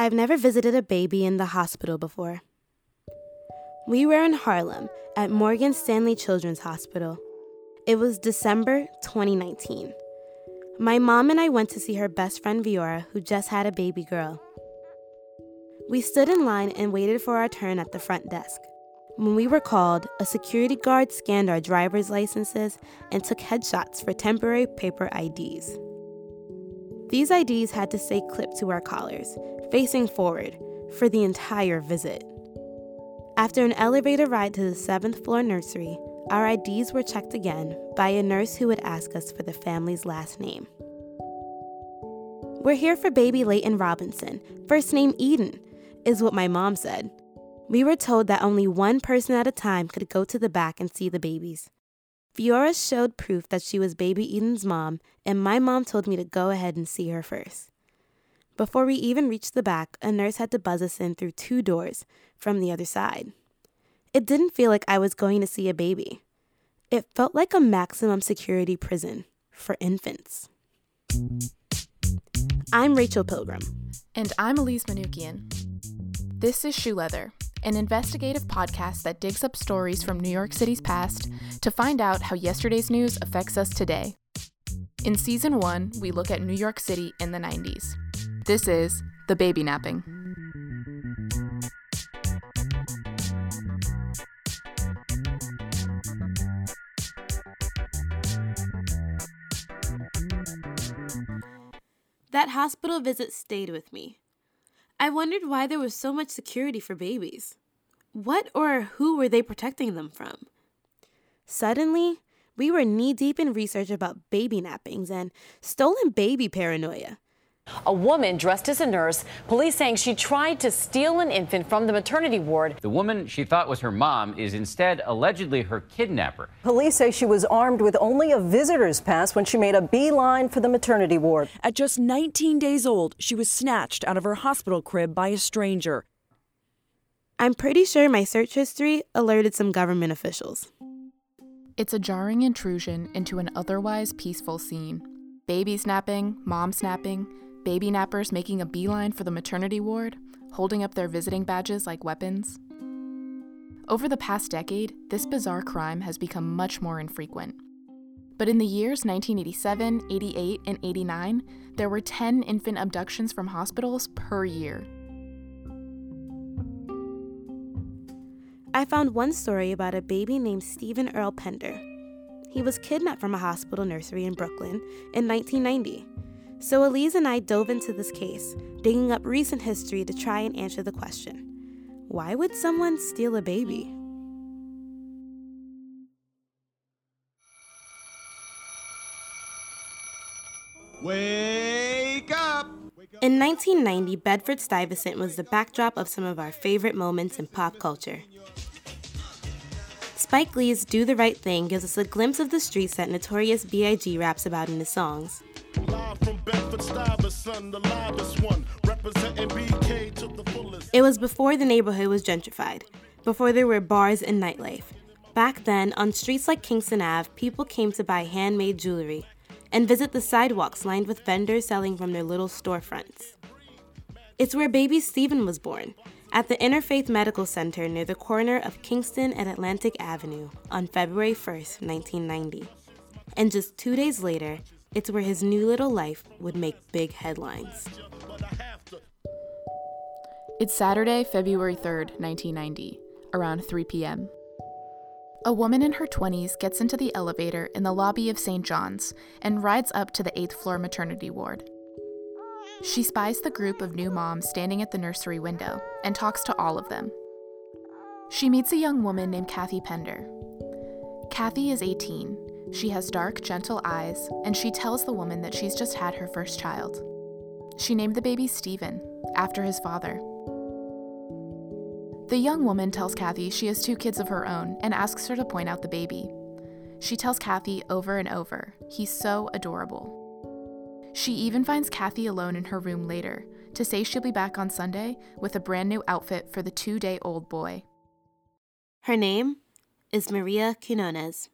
I've never visited a baby in the hospital before. We were in Harlem at Morgan Stanley Children's Hospital. It was December 2019. My mom and I went to see her best friend Viora, who just had a baby girl. We stood in line and waited for our turn at the front desk. When we were called, a security guard scanned our driver's licenses and took headshots for temporary paper IDs. These IDs had to stay clipped to our collars, facing forward, for the entire visit. After an elevator ride to the seventh floor nursery, our IDs were checked again by a nurse who would ask us for the family's last name. We're here for baby Layton Robinson, first name Eden, is what my mom said. We were told that only one person at a time could go to the back and see the babies. Viora showed proof that she was baby Eden's mom, and my mom told me to go ahead and see her first. Before we even reached the back, a nurse had to buzz us in through two doors from the other side. It didn't feel like I was going to see a baby. It felt like a maximum security prison for infants. I'm Rachel Pilgrim. And I'm Elize Manukian. This is Shoe Leather, an investigative podcast that digs up stories from New York City's past to find out how yesterday's news affects us today. In season one, we look at New York City in the 90s. This is The Baby Napping. That hospital visit stayed with me. I wondered why there was so much security for babies. What or who were they protecting them from? Suddenly, we were knee deep in research about baby nappings and stolen baby paranoia. A woman dressed as a nurse, police saying she tried to steal an infant from the maternity ward. The woman she thought was her mom is instead allegedly her kidnapper. Police say she was armed with only a visitor's pass when she made a beeline for the maternity ward. At just 19 days old, she was snatched out of her hospital crib by a stranger. I'm pretty sure my search history alerted some government officials. It's a jarring intrusion into an otherwise peaceful scene. Baby snapping, mom snapping, baby nappers making a beeline for the maternity ward, holding up their visiting badges like weapons. Over the past decade, this bizarre crime has become much more infrequent. But in the years 1987, 88, and 89, there were 10 infant abductions from hospitals per year. I found one story about a baby named Stephen Earl Pender. He was kidnapped from a hospital nursery in Brooklyn in 1990. So Elize and I dove into this case, digging up recent history to try and answer the question why would someone steal a baby? Wake up! In 1990, Bedford Stuyvesant was the backdrop of some of our favorite moments in pop culture. Spike Lee's Do the Right Thing gives us a glimpse of the streets that Notorious B.I.G. raps about in his songs. It was before the neighborhood was gentrified, before there were bars and nightlife. Back then, on streets like Kingston Ave, people came to buy handmade jewelry and visit the sidewalks lined with vendors selling from their little storefronts. It's where baby Stephen was born, at the Interfaith Medical Center near the corner of Kingston and Atlantic Avenue on February 1st, 1990. And just two days later, it's where his new little life would make big headlines. It's Saturday, February 3rd, 1990, around 3 p.m. A woman in her 20s gets into the elevator in the lobby of St. John's and rides up to the 8th floor maternity ward. She spies the group of new moms standing at the nursery window and talks to all of them. She meets a young woman named Kathy Pender. Kathy is 18. She has dark, gentle eyes, and she tells the woman that she's just had her first child. She named the baby Stephen, after his father. The young woman tells Kathy she has two kids of her own and asks her to point out the baby. She tells Kathy over and over, he's so adorable. She even finds Kathy alone in her room later to say she'll be back on Sunday with a brand new outfit for the two day old boy. Her name is Maria Quinones.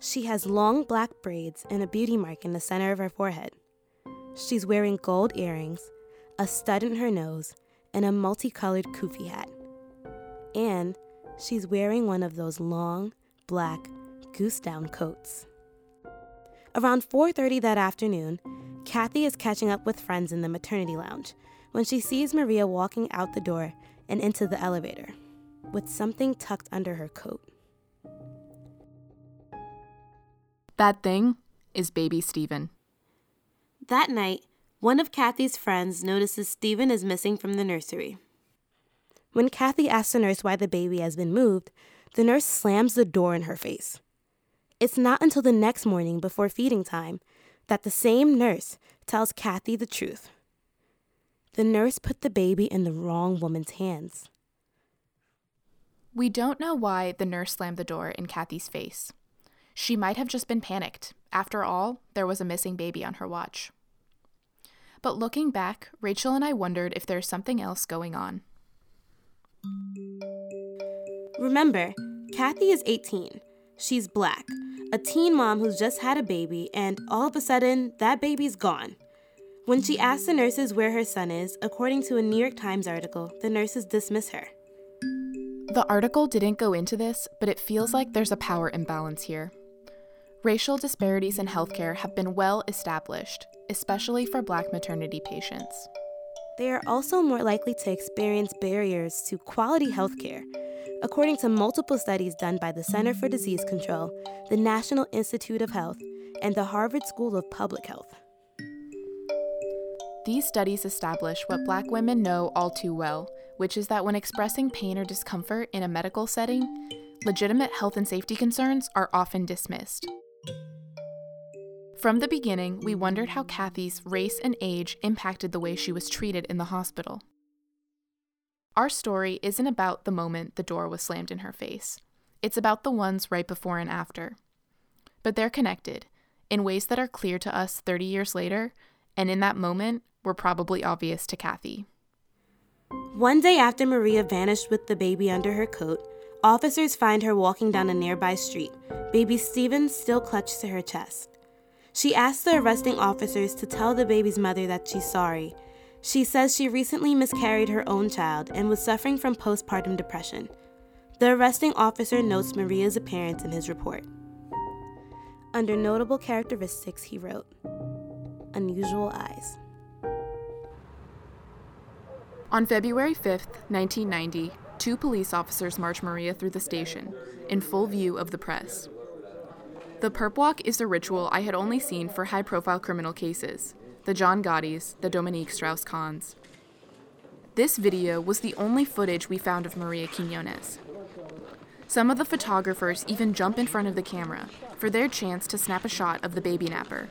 She has long black braids and a beauty mark in the center of her forehead. She's wearing gold earrings, a stud in her nose, and a multicolored kufi hat. And she's wearing one of those long, black, goose down coats. Around 4:30 that afternoon, Kathy is catching up with friends in the maternity lounge when she sees Maria walking out the door and into the elevator with something tucked under her coat. That thing is baby Steven. That night, one of Kathy's friends notices Steven is missing from the nursery. When Kathy asks the nurse why the baby has been moved, the nurse slams the door in her face. It's not until the next morning before feeding time that the same nurse tells Kathy the truth. The nurse put the baby in the wrong woman's hands. We don't know why the nurse slammed the door in Kathy's face. She might have just been panicked. After all, there was a missing baby on her watch. But looking back, Rachel and I wondered if there's something else going on. Remember, Kathy is 18. She's black, a teen mom who's just had a baby, and all of a sudden, that baby's gone. When she asks the nurses where her son is, according to a New York Times article, the nurses dismiss her. The article didn't go into this, but it feels like there's a power imbalance here. Racial disparities in healthcare have been well established, especially for black maternity patients. They are also more likely to experience barriers to quality healthcare, according to multiple studies done by the Center for Disease Control, the National Institute of Health, and the Harvard School of Public Health. These studies establish what black women know all too well, which is that when expressing pain or discomfort in a medical setting, legitimate health and safety concerns are often dismissed. From the beginning, we wondered how Kathy's race and age impacted the way she was treated in the hospital. Our story isn't about the moment the door was slammed in her face, it's about the ones right before and after. But they're connected in ways that are clear to us 30 years later, and in that moment were probably obvious to Kathy. One day after Maria vanished with the baby under her coat, officers find her walking down a nearby street, baby Steven still clutched to her chest. She asks the arresting officers to tell the baby's mother that she's sorry. She says she recently miscarried her own child and was suffering from postpartum depression. The arresting officer notes Maria's appearance in his report. Under notable characteristics, he wrote unusual eyes. On February 5th, 1990, two police officers march Maria through the station, in full view of the press. The perp walk is a ritual I had only seen for high profile criminal cases the John Gottis, the Dominique Strauss Kahns. This video was the only footage we found of Maria Quinones. Some of the photographers even jump in front of the camera for their chance to snap a shot of the baby napper.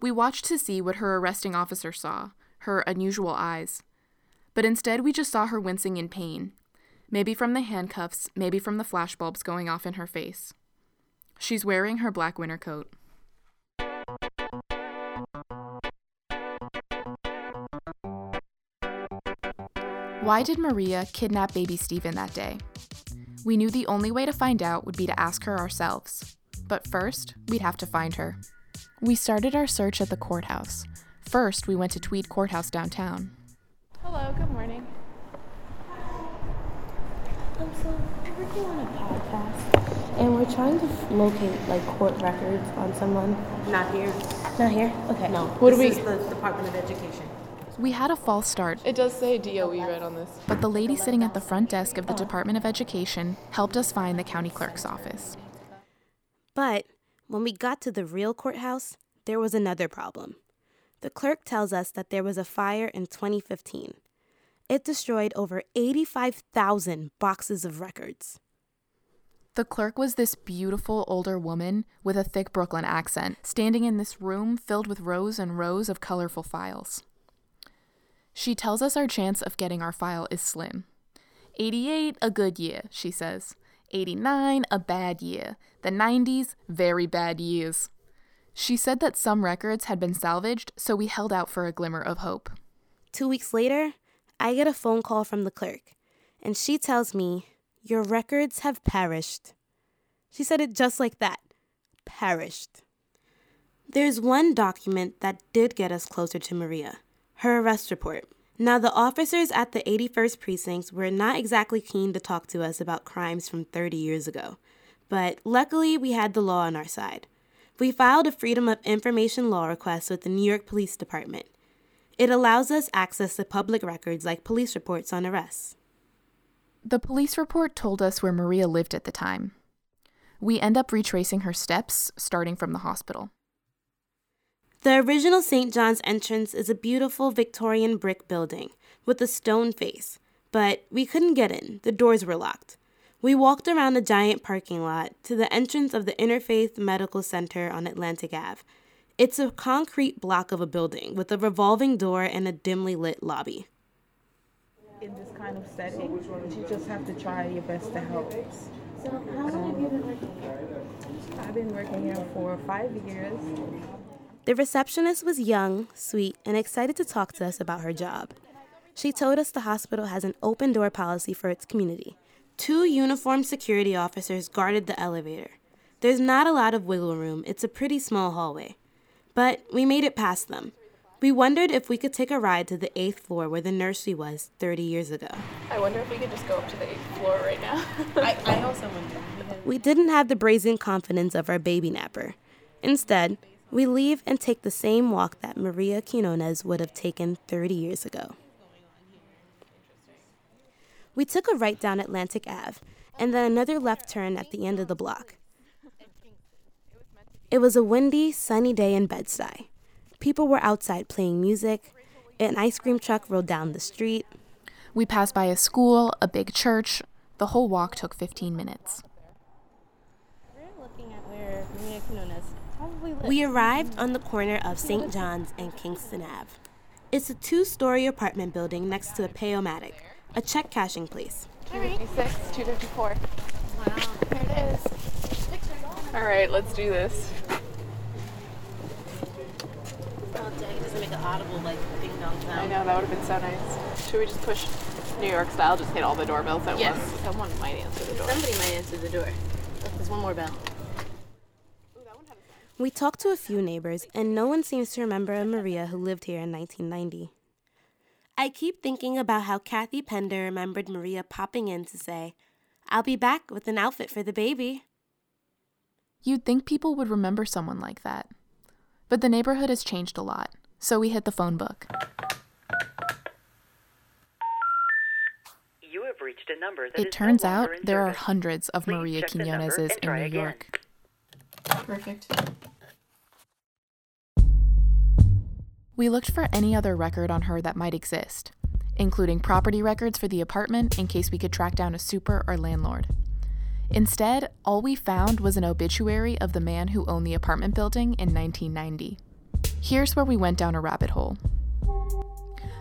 We watched to see what her arresting officer saw her unusual eyes. But instead, we just saw her wincing in pain Maybe from the handcuffs, maybe from the flashbulbs going off in her face. She's wearing her black winter coat. Why did Maria kidnap baby Steven that day? We knew the only way to find out would be to ask her ourselves. But first, we'd have to find her. We started our search at the courthouse. First, we went to Tweed Courthouse downtown. Hello, good morning. Um, so we're working on a podcast, and we're trying to locate like court records on someone. Not here. Not here. Okay. No. What do we? this we- is the Department of Education. We had a false start, It does say DOE right on this. but the lady sitting at the front desk of the Department of Education helped us find the county clerk's office. But when we got to the real courthouse, there was another problem. The clerk tells us that there was a fire in 2015. It destroyed over 85,000 boxes of records. The clerk was this beautiful older woman with a thick Brooklyn accent, standing in this room filled with rows and rows of colorful files. She tells us our chance of getting our file is slim. 88, a good year, she says. 89, a bad year. The 90s, very bad years. She said that some records had been salvaged, so we held out for a glimmer of hope. Two weeks later, I get a phone call from the clerk, and she tells me, Your records have perished. She said it just like that perished. There's one document that did get us closer to Maria her arrest report. Now, the officers at the 81st Precinct were not exactly keen to talk to us about crimes from 30 years ago, but luckily we had the law on our side. We filed a Freedom of Information law request with the New York Police Department. It allows us access to public records like police reports on arrests. The police report told us where Maria lived at the time. We end up retracing her steps, starting from the hospital. The original St. John's entrance is a beautiful Victorian brick building with a stone face, but we couldn't get in. The doors were locked. We walked around a giant parking lot to the entrance of the Interfaith Medical Center on Atlantic Ave. It's a concrete block of a building with a revolving door and a dimly lit lobby. In this kind of setting, you just have to try your best to help. So, how long have you been working here? I've been working here for five years. The receptionist was young, sweet, and excited to talk to us about her job. She told us the hospital has an open door policy for its community. Two uniformed security officers guarded the elevator. There's not a lot of wiggle room, it's a pretty small hallway. But we made it past them. We wondered if we could take a ride to the eighth floor where the nursery was 30 years ago. I wonder if we could just go up to the eighth floor right now. I, I also wonder. We didn't have the brazen confidence of our baby napper. Instead, we leave and take the same walk that Maria Quinones would have taken 30 years ago. We took a right down Atlantic Ave and then another left turn at the end of the block. It was a windy, sunny day in Bed-Stuy. People were outside playing music. An ice cream truck rolled down the street. We passed by a school, a big church. The whole walk took 15 minutes. We're looking at where Maria Quinones we arrived on the corner of St. John's and Kingston Ave. It's a two story apartment building next to a Payomatic, a check cashing place. 256, 254. Wow, here it is. All right, let's do this. Oh, dang, it doesn't make an audible, like, ding dong sound. I know, that would have been so nice. Should we just push New York style, just hit all the doorbells at once? Yes. once? Someone might answer the door. Somebody might answer the door. There's one more bell. We talked to a few neighbors, and no one seems to remember a Maria who lived here in 1990. I keep thinking about how Kathy Pender remembered Maria popping in to say, I'll be back with an outfit for the baby. You'd think people would remember someone like that. But the neighborhood has changed a lot, so we hit the phone book. You have reached a number that It is turns no out longer in there are hundreds of Please Maria check Quinoneses in New again. York. Perfect. We looked for any other record on her that might exist, including property records for the apartment in case we could track down a super or landlord. Instead, all we found was an obituary of the man who owned the apartment building in 1990. Here's where we went down a rabbit hole.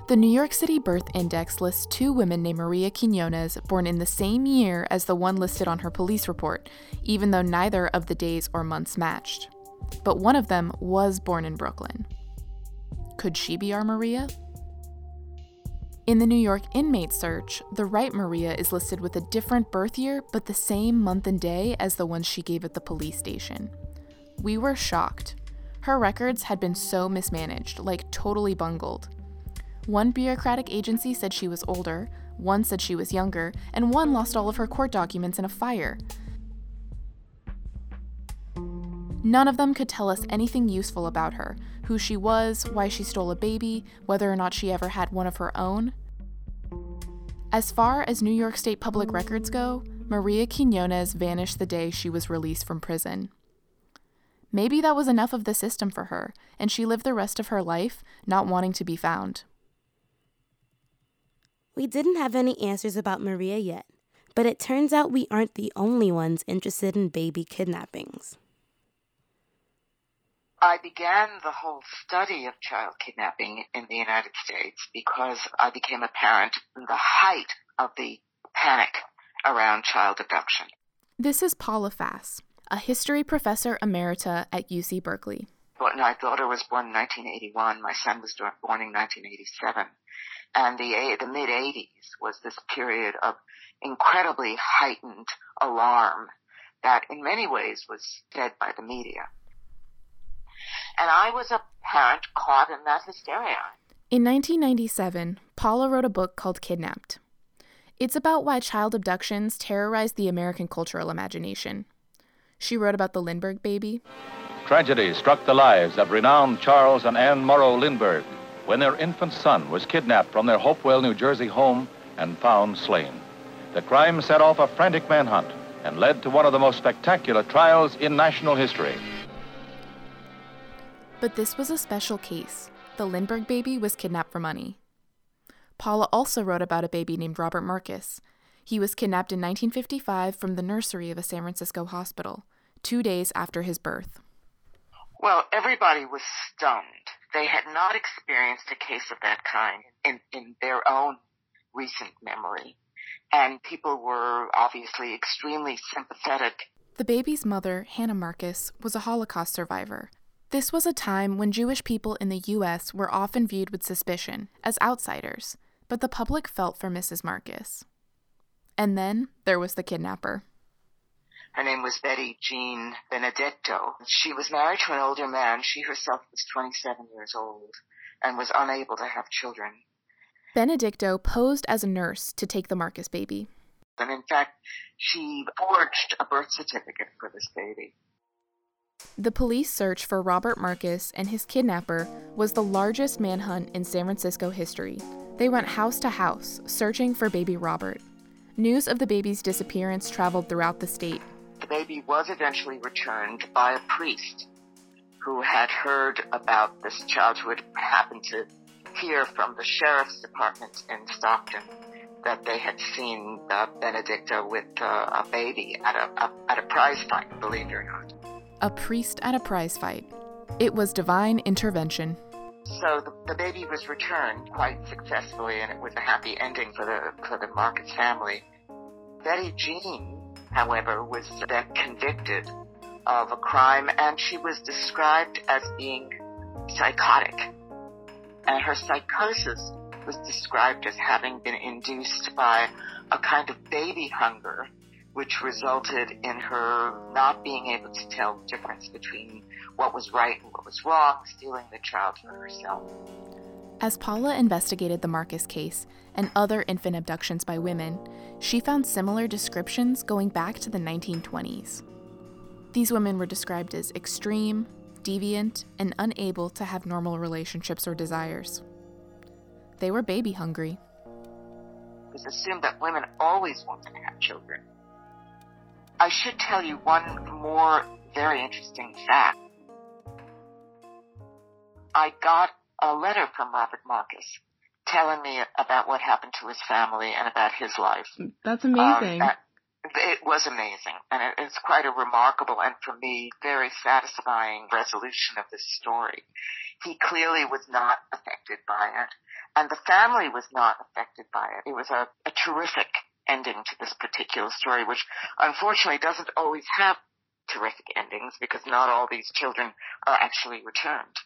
The New York City Birth Index lists two women named Maria Quinones born in the same year as the one listed on her police report, even though neither of the days or months matched. But one of them was born in Brooklyn. Could she be our Maria? In the New York inmate search, the right Maria is listed with a different birth year but the same month and day as the ones she gave at the police station. We were shocked. Her records had been so mismanaged, like totally bungled. One bureaucratic agency said she was older, one said she was younger, and one lost all of her court documents in a fire. None of them could tell us anything useful about her who she was, why she stole a baby, whether or not she ever had one of her own. As far as New York State public records go, Maria Quinones vanished the day she was released from prison. Maybe that was enough of the system for her, and she lived the rest of her life not wanting to be found. We didn't have any answers about Maria yet, but it turns out we aren't the only ones interested in baby kidnappings. I began the whole study of child kidnapping in the United States because I became a parent in the height of the panic around child abduction. This is Paula Fass, a history professor emerita at UC Berkeley. My daughter was born in 1981. My son was born in 1987. And the, the mid 80s was this period of incredibly heightened alarm that in many ways was fed by the media. And I was a parent caught in that hysteria. In 1997, Paula wrote a book called Kidnapped. It's about why child abductions terrorized the American cultural imagination. She wrote about the Lindbergh baby. Tragedy struck the lives of renowned Charles and Anne Morrow Lindbergh when their infant son was kidnapped from their Hopewell, New Jersey home and found slain. The crime set off a frantic manhunt and led to one of the most spectacular trials in national history. But this was a special case. The Lindbergh baby was kidnapped for money. Paula also wrote about a baby named Robert Marcus. He was kidnapped in 1955 from the nursery of a San Francisco hospital, two days after his birth. Well, everybody was stunned. They had not experienced a case of that kind in, in their own recent memory. And people were obviously extremely sympathetic. The baby's mother, Hannah Marcus, was a Holocaust survivor. This was a time when Jewish people in the U.S. were often viewed with suspicion, as outsiders, but the public felt for Mrs. Marcus. And then there was the kidnapper. Her name was Betty Jean Benedicto. She was married to an older man. She herself was 27 years old and was unable to have children. Benedicto posed as a nurse to take the Marcus baby. And in fact, she forged a birth certificate for this baby. The police search for Robert Marcus and his kidnapper was the largest manhunt in San Francisco history. They went house to house, searching for baby Robert. News of the baby's disappearance traveled throughout the state. The baby was eventually returned by a priest who had heard about this child who had happened to hear from the sheriff's department in Stockton that they had seen uh, Benedicto with uh, a baby at a, a, at a prize fight, believe it or not. A priest at a prize fight. It was divine intervention. So the, the baby was returned quite successfully, and it was a happy ending for the for the Marcus family. Betty Jean, however, was then convicted of a crime, and she was described as being psychotic and her psychosis was described as having been induced by a kind of baby hunger, which resulted in her not being able to tell the difference between what was right and what was wrong, stealing the child for herself. As Paula investigated the Marcus case and other infant abductions by women, she found similar descriptions going back to the 1920s. These women were described as extreme, deviant, and unable to have normal relationships or desires. They were baby hungry. It was assumed that women always wanted to have children. I should tell you one more very interesting fact. I got a letter from Robert Marcus telling me about what happened to his family and about his life. That's amazing. Um, it was amazing, and it, it's quite a remarkable and for me very satisfying resolution of this story. He clearly was not affected by it, and the family was not affected by it. It was a, a terrific ending to this particular story, which unfortunately doesn't always have terrific endings because not all these children are actually returned.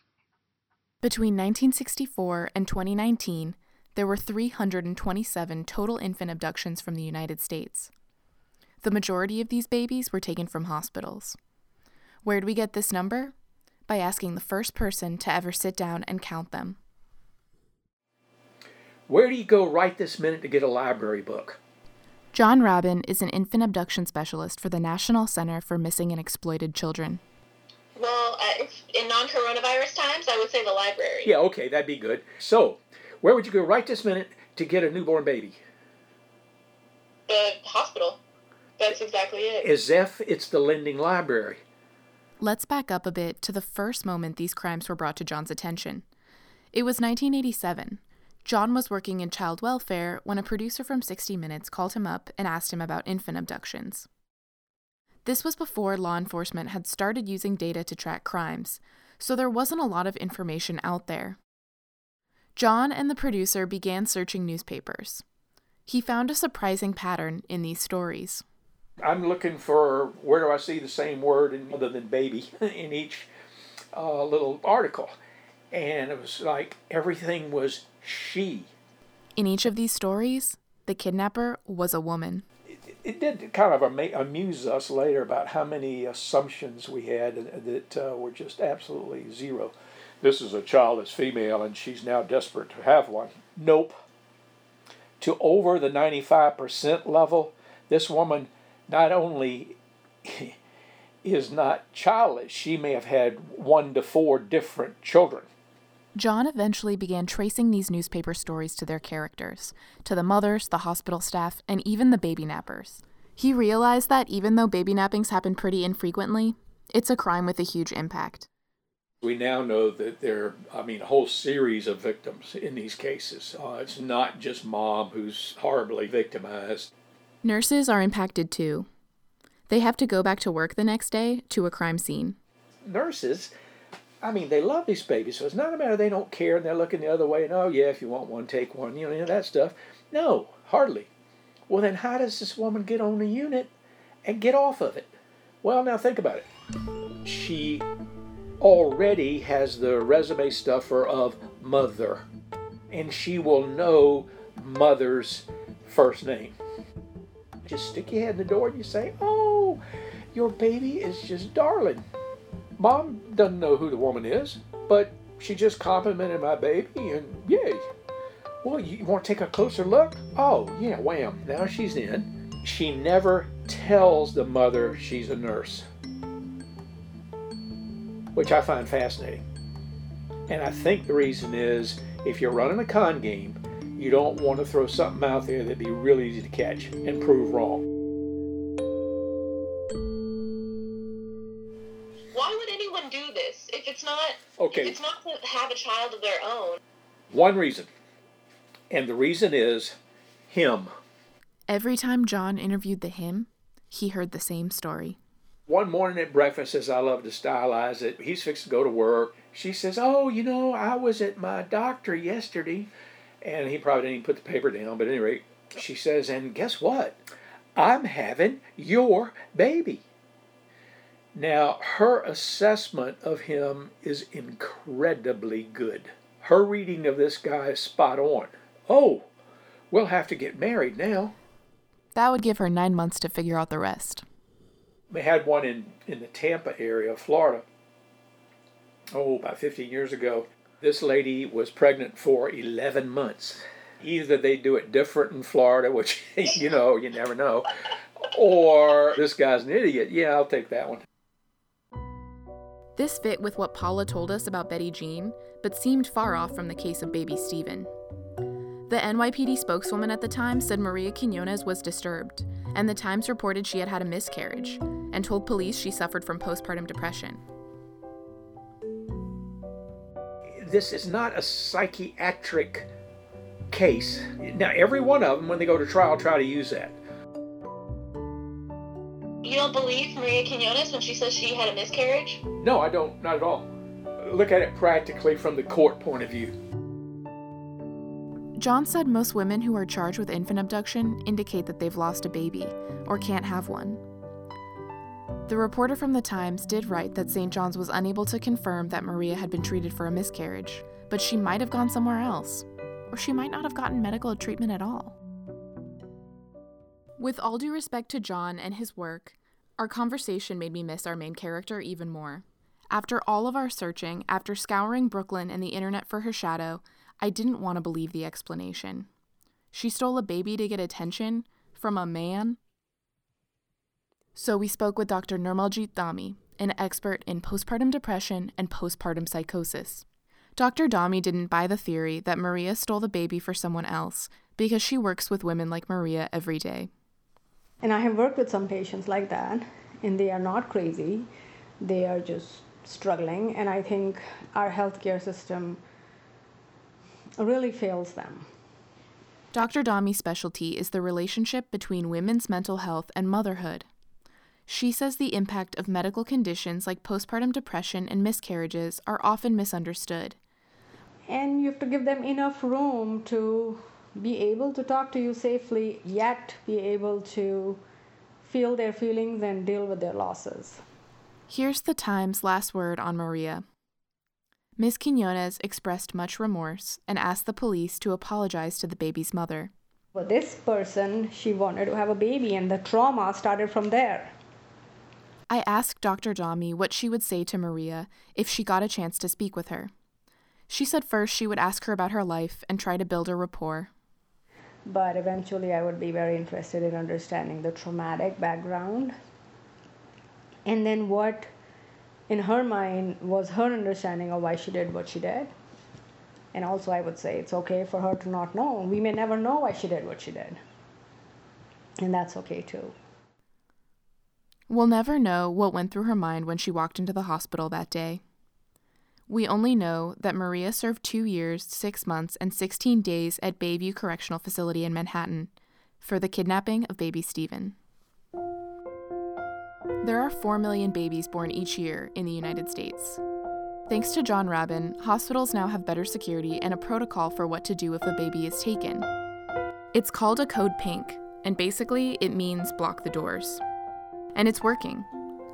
Between 1964 and 2019, there were 327 total infant abductions from the United States. The majority of these babies were taken from hospitals. Where'd we get this number? By asking the first person to ever sit down and count them. Where do you go right this minute to get a library book? John Rabun is an infant abduction specialist for the National Center for Missing and Exploited Children. Well, uh, in non coronavirus times, I would say the library. Yeah, okay, that'd be good. So, where would you go right this minute to get a newborn baby? The hospital. That's exactly it. As if it's the lending library. Let's back up a bit to the first moment these crimes were brought to John's attention. It was 1987. John was working in child welfare when a producer from 60 Minutes called him up and asked him about infant abductions. This was before law enforcement had started using data to track crimes, so there wasn't a lot of information out there. John and the producer began searching newspapers. He found a surprising pattern in these stories. I'm looking for where do I see the same word in, other than baby in each uh, little article. And it was like everything was she. In each of these stories, the kidnapper was a woman. it did kind of amuse us later about how many assumptions we had that uh, were just absolutely zero. This is a childless female and she's now desperate to have one. Nope. To over the 95% level, this woman not only is not childless, she may have had one to four different children. John eventually began tracing these newspaper stories to their characters, to the mothers, the hospital staff, and even the baby nappers. He realized that even though baby nappings happen pretty infrequently, it's a crime with a huge impact. We now know that there are, I mean, a whole series of victims in these cases. Uh, it's not just mom who's horribly victimized. Nurses are impacted too. They have to go back to work the next day to a crime scene. Nurses I mean, they love these babies, so it's not a matter they don't care and they're looking the other way and, oh, yeah, if you want one, take one, you know, that stuff. No, hardly. Well, then how does this woman get on the unit and get off of it? Well, now think about it. She already has the resume stuffer of mother, and she will know mother's first name. Just stick your head in the door and you say, oh, your baby is just darling. Mom doesn't know who the woman is, but she just complimented my baby, and yay. Well, you want to take a closer look? Oh, yeah, wham. Now she's in. She never tells the mother she's a nurse, which I find fascinating. And I think the reason is if you're running a con game, you don't want to throw something out there that'd be really easy to catch and prove wrong. Okay. If it's not okay, if it's not to have a child of their own. One reason. And the reason is him. Every time John interviewed the him, he heard the same story. One morning at breakfast, as I love to stylize it, he's fixed to go to work. She says, Oh, you know, I was at my doctor yesterday. And he probably didn't even put the paper down, but anyway, she says, And guess what? I'm having your baby. Now, her assessment of him is incredibly good. Her reading of this guy is spot on. Oh, we'll have to get married now. That would give her nine months to figure out the rest. We had one in, in the Tampa area of Florida. Oh, about 15 years ago. This lady was pregnant for 11 months. Either they do it different in Florida, which, you know, you never know, or this guy's an idiot. Yeah, I'll take that one. This fit with what Paula told us about Betty Jean, but seemed far off from the case of baby Steven. The NYPD spokeswoman at the time said Maria Quinones was disturbed, and the Times reported she had had a miscarriage, and told police she suffered from postpartum depression. This is not a psychiatric case. Now, every one of them, when they go to trial, try to use that. You don't believe Maria Quinones when she says she had a miscarriage? No, I don't. Not at all. Look at it practically from the court point of view. John said most women who are charged with infant abduction indicate that they've lost a baby or can't have one. The reporter from the Times did write that St. John's was unable to confirm that Maria had been treated for a miscarriage, but she might have gone somewhere else, or she might not have gotten medical treatment at all. With all due respect to John and his work, our conversation made me miss our main character even more. After all of our searching, after scouring Brooklyn and the internet for her shadow, I didn't want to believe the explanation. She stole a baby to get attention from a man? So we spoke with Dr. Nirmaljit Dhami, an expert in postpartum depression and postpartum psychosis. Dr. Dhami didn't buy the theory that Maria stole the baby for someone else because she works with women like Maria every day. And I have worked with some patients like that, and they are not crazy, they are just struggling. And I think our healthcare system really fails them. Dr. Dhami's specialty is the relationship between women's mental health and motherhood. She says the impact of medical conditions like postpartum depression and miscarriages are often misunderstood. And you have to give them enough room to be able to talk to you safely, yet be able to feel their feelings and deal with their losses. Here's the Times' last word on Maria. Ms. Quinones expressed much remorse and asked the police to apologize to the baby's mother. For this person, she wanted to have a baby, and the trauma started from there. I asked Dr. Dhami what she would say to Maria if she got a chance to speak with her. She said first she would ask her about her life and try to build a rapport. But eventually, I would be very interested in understanding the traumatic background and then what in her mind was her understanding of why she did what she did. And also, I would say it's okay for her to not know. We may never know why she did what she did. And that's okay too. We'll never know what went through her mind when she walked into the hospital that day. We only know that Maria served two years, six months, and 16 days at Bayview Correctional Facility in Manhattan for the kidnapping of baby Stephen. There are 4 million babies born each year in the United States. Thanks to John Rabun, hospitals now have better security and a protocol for what to do if a baby is taken. It's called a Code Pink, and basically it means block the doors. And it's working.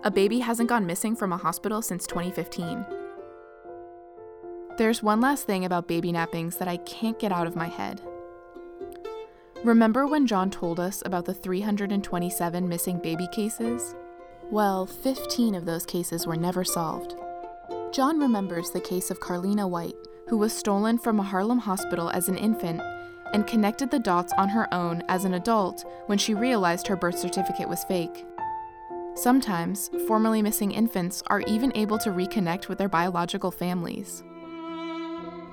A baby hasn't gone missing from a hospital since 2015. There's one last thing about baby nappings that I can't get out of my head. Remember when John told us about the 327 missing baby cases? Well, 15 of those cases were never solved. John remembers the case of Carlina White, who was stolen from a Harlem hospital as an infant and connected the dots on her own as an adult when she realized her birth certificate was fake. Sometimes, formerly missing infants are even able to reconnect with their biological families.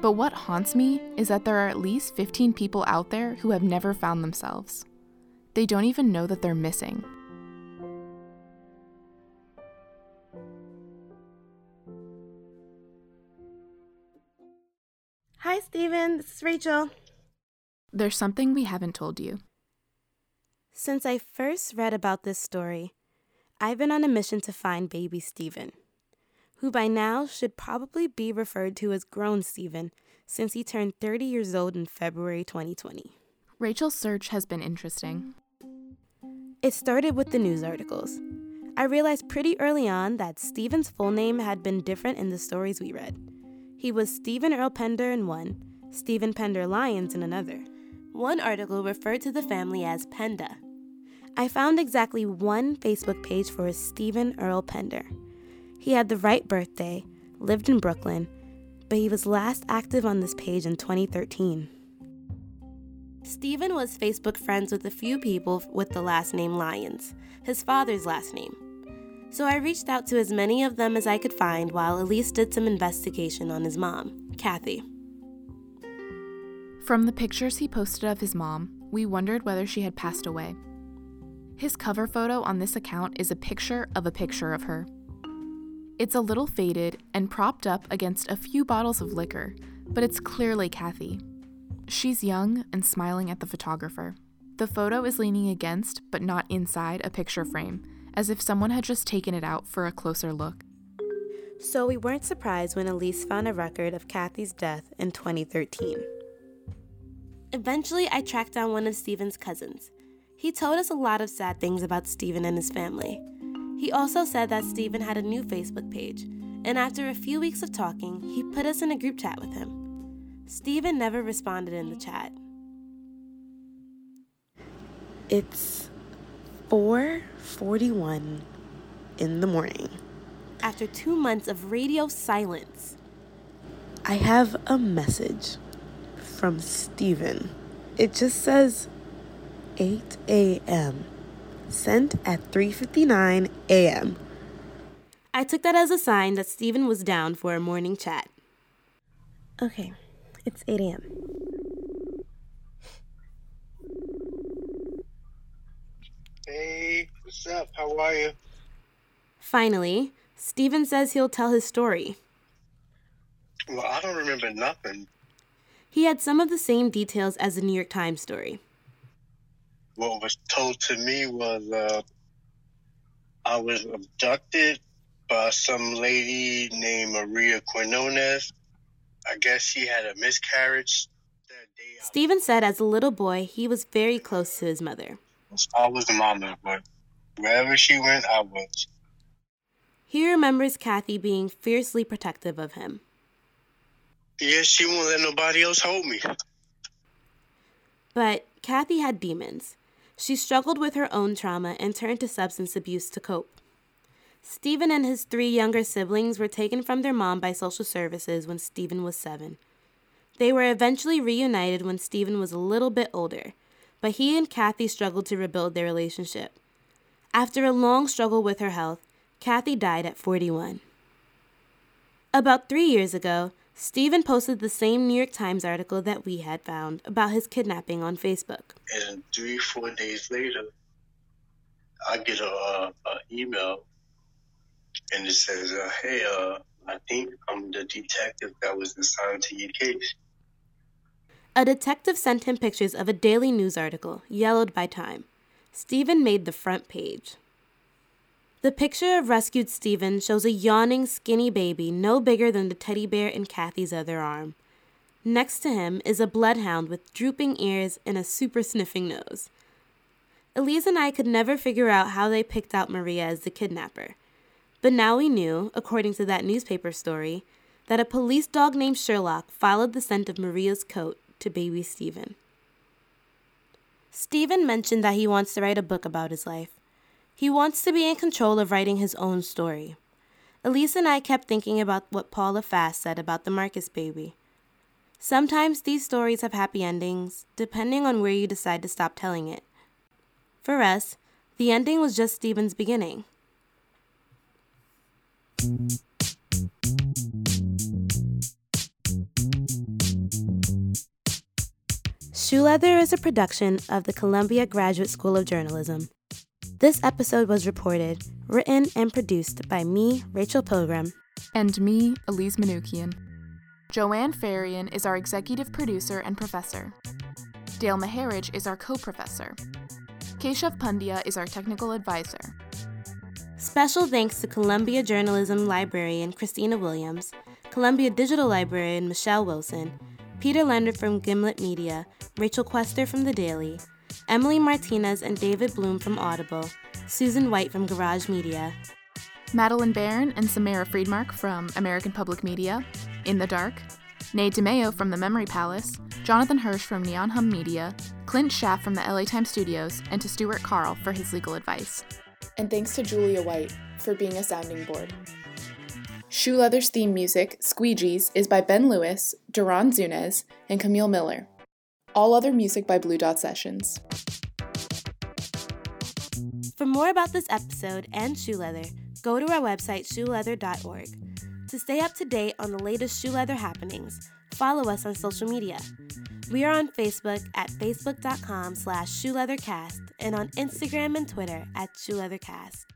But what haunts me is that there are at least 15 people out there who have never found themselves. They don't even know that they're missing. Hi, Stephen. This is Rachel. There's something we haven't told you. Since I first read about this story, I've been on a mission to find baby Stephen, who by now should probably be referred to as grown Stephen since he turned 30 years old in February 2020. Rachel's search has been interesting. It started with the news articles. I realized pretty early on that Stephen's full name had been different in the stories we read. He was Stephen Earl Pender in one, Stephen Pender Lyons in another. One article referred to the family as Penda. I found exactly one Facebook page for a Stephen Earl Pender. He had the right birthday, lived in Brooklyn, but he was last active on this page in 2013. Stephen was Facebook friends with a few people with the last name Lyons, his father's last name. So I reached out to as many of them as I could find while Elize did some investigation on his mom, Kathy. From the pictures he posted of his mom, we wondered whether she had passed away. His cover photo on this account is a picture of a picture of her. It's a little faded and propped up against a few bottles of liquor, but it's clearly Kathy. She's young and smiling at the photographer. The photo is leaning against, but not inside, a picture frame, as if someone had just taken it out for a closer look. So we weren't surprised when Elize found a record of Kathy's death in 2013. Eventually, I tracked down one of Stephen's cousins. He told us a lot of sad things about Stephen and his family. He also said that Stephen had a new Facebook page, and after a few weeks of talking, he put us in a group chat with him. Stephen never responded in the chat. It's 4:41 in the morning. After 2 months of radio silence, I have a message from Stephen. It just says 8 a.m. Sent at 3:59 a.m. I took that as a sign that Stephen was down for a morning chat. Okay, it's 8 a.m. Hey, what's up? How are you? Finally, Stephen says he'll tell his story. Well, I don't remember nothing. He had some of the same details as the New York Times story. What was told to me was uh, I was abducted by some lady named Maria Quinones. I guess she had a miscarriage. Stephen said as a little boy, he was very close to his mother. I was the mama, but wherever she went, I was. He remembers Kathy being fiercely protective of him. Yeah, she won't let nobody else hold me. But Kathy had demons. She struggled with her own trauma and turned to substance abuse to cope. Stephen and his three younger siblings were taken from their mom by social services when Stephen was seven. They were eventually reunited when Stephen was a little bit older, but he and Kathy struggled to rebuild their relationship. After a long struggle with her health, Kathy died at 41. About three years ago, Steven posted the same New York Times article that we had found about his kidnapping on Facebook. And three, four days later, I get a, a, a email, and it says, uh, "Hey, uh, I think I'm the detective that was assigned to your case." A detective sent him pictures of a daily news article, yellowed by time. Steven made the front page. The picture of rescued Steven shows a yawning, skinny baby no bigger than the teddy bear in Kathy's other arm. Next to him is a bloodhound with drooping ears and a super sniffing nose. Elize and I could never figure out how they picked out Maria as the kidnapper. But now we knew, according to that newspaper story, that a police dog named Sherlock followed the scent of Maria's coat to baby Steven. Steven mentioned that he wants to write a book about his life. He wants to be in control of writing his own story. Elize and I kept thinking about what Paula Fass said about the Marcus baby. Sometimes these stories have happy endings, depending on where you decide to stop telling it. For us, the ending was just Steven's beginning. Shoe Leather is a production of the Columbia Graduate School of Journalism. This episode was reported, written, and produced by me, Rachel Pilgrim. And me, Elize Manukian. Joanne Faryon is our executive producer and professor. Dale Maharidge is our co professor. Keshav Pandya is our technical advisor. Special thanks to Columbia Journalism Librarian Christina Williams, Columbia Digital Librarian Michelle Wilson, Peter Leonard from Gimlet Media, Rachel Quester from The Daily, Emily Martinez and David Bloom from Audible, Susan White from Garage Media, Madeline Baran and Samara Freemark from American Public Media, In the Dark, Nate DiMeo from The Memory Palace, Jonathan Hirsch from Neon Hum Media, Clint Schaff from the LA Times Studios, and to Stuart Carl for his legal advice. And thanks to Julia White for being a sounding board. Shoe Leather's theme music, Squeegees, is by Ben Lewis, Duran Zunez, and Camille Miller. All other music by Blue Dot Sessions. For more about this episode and shoe leather, go to our website shoeleather.org. To stay up to date on the latest shoe leather happenings, follow us on social media. We are on Facebook at facebook.com slash shoeleathercast and on Instagram and Twitter at shoeleathercast.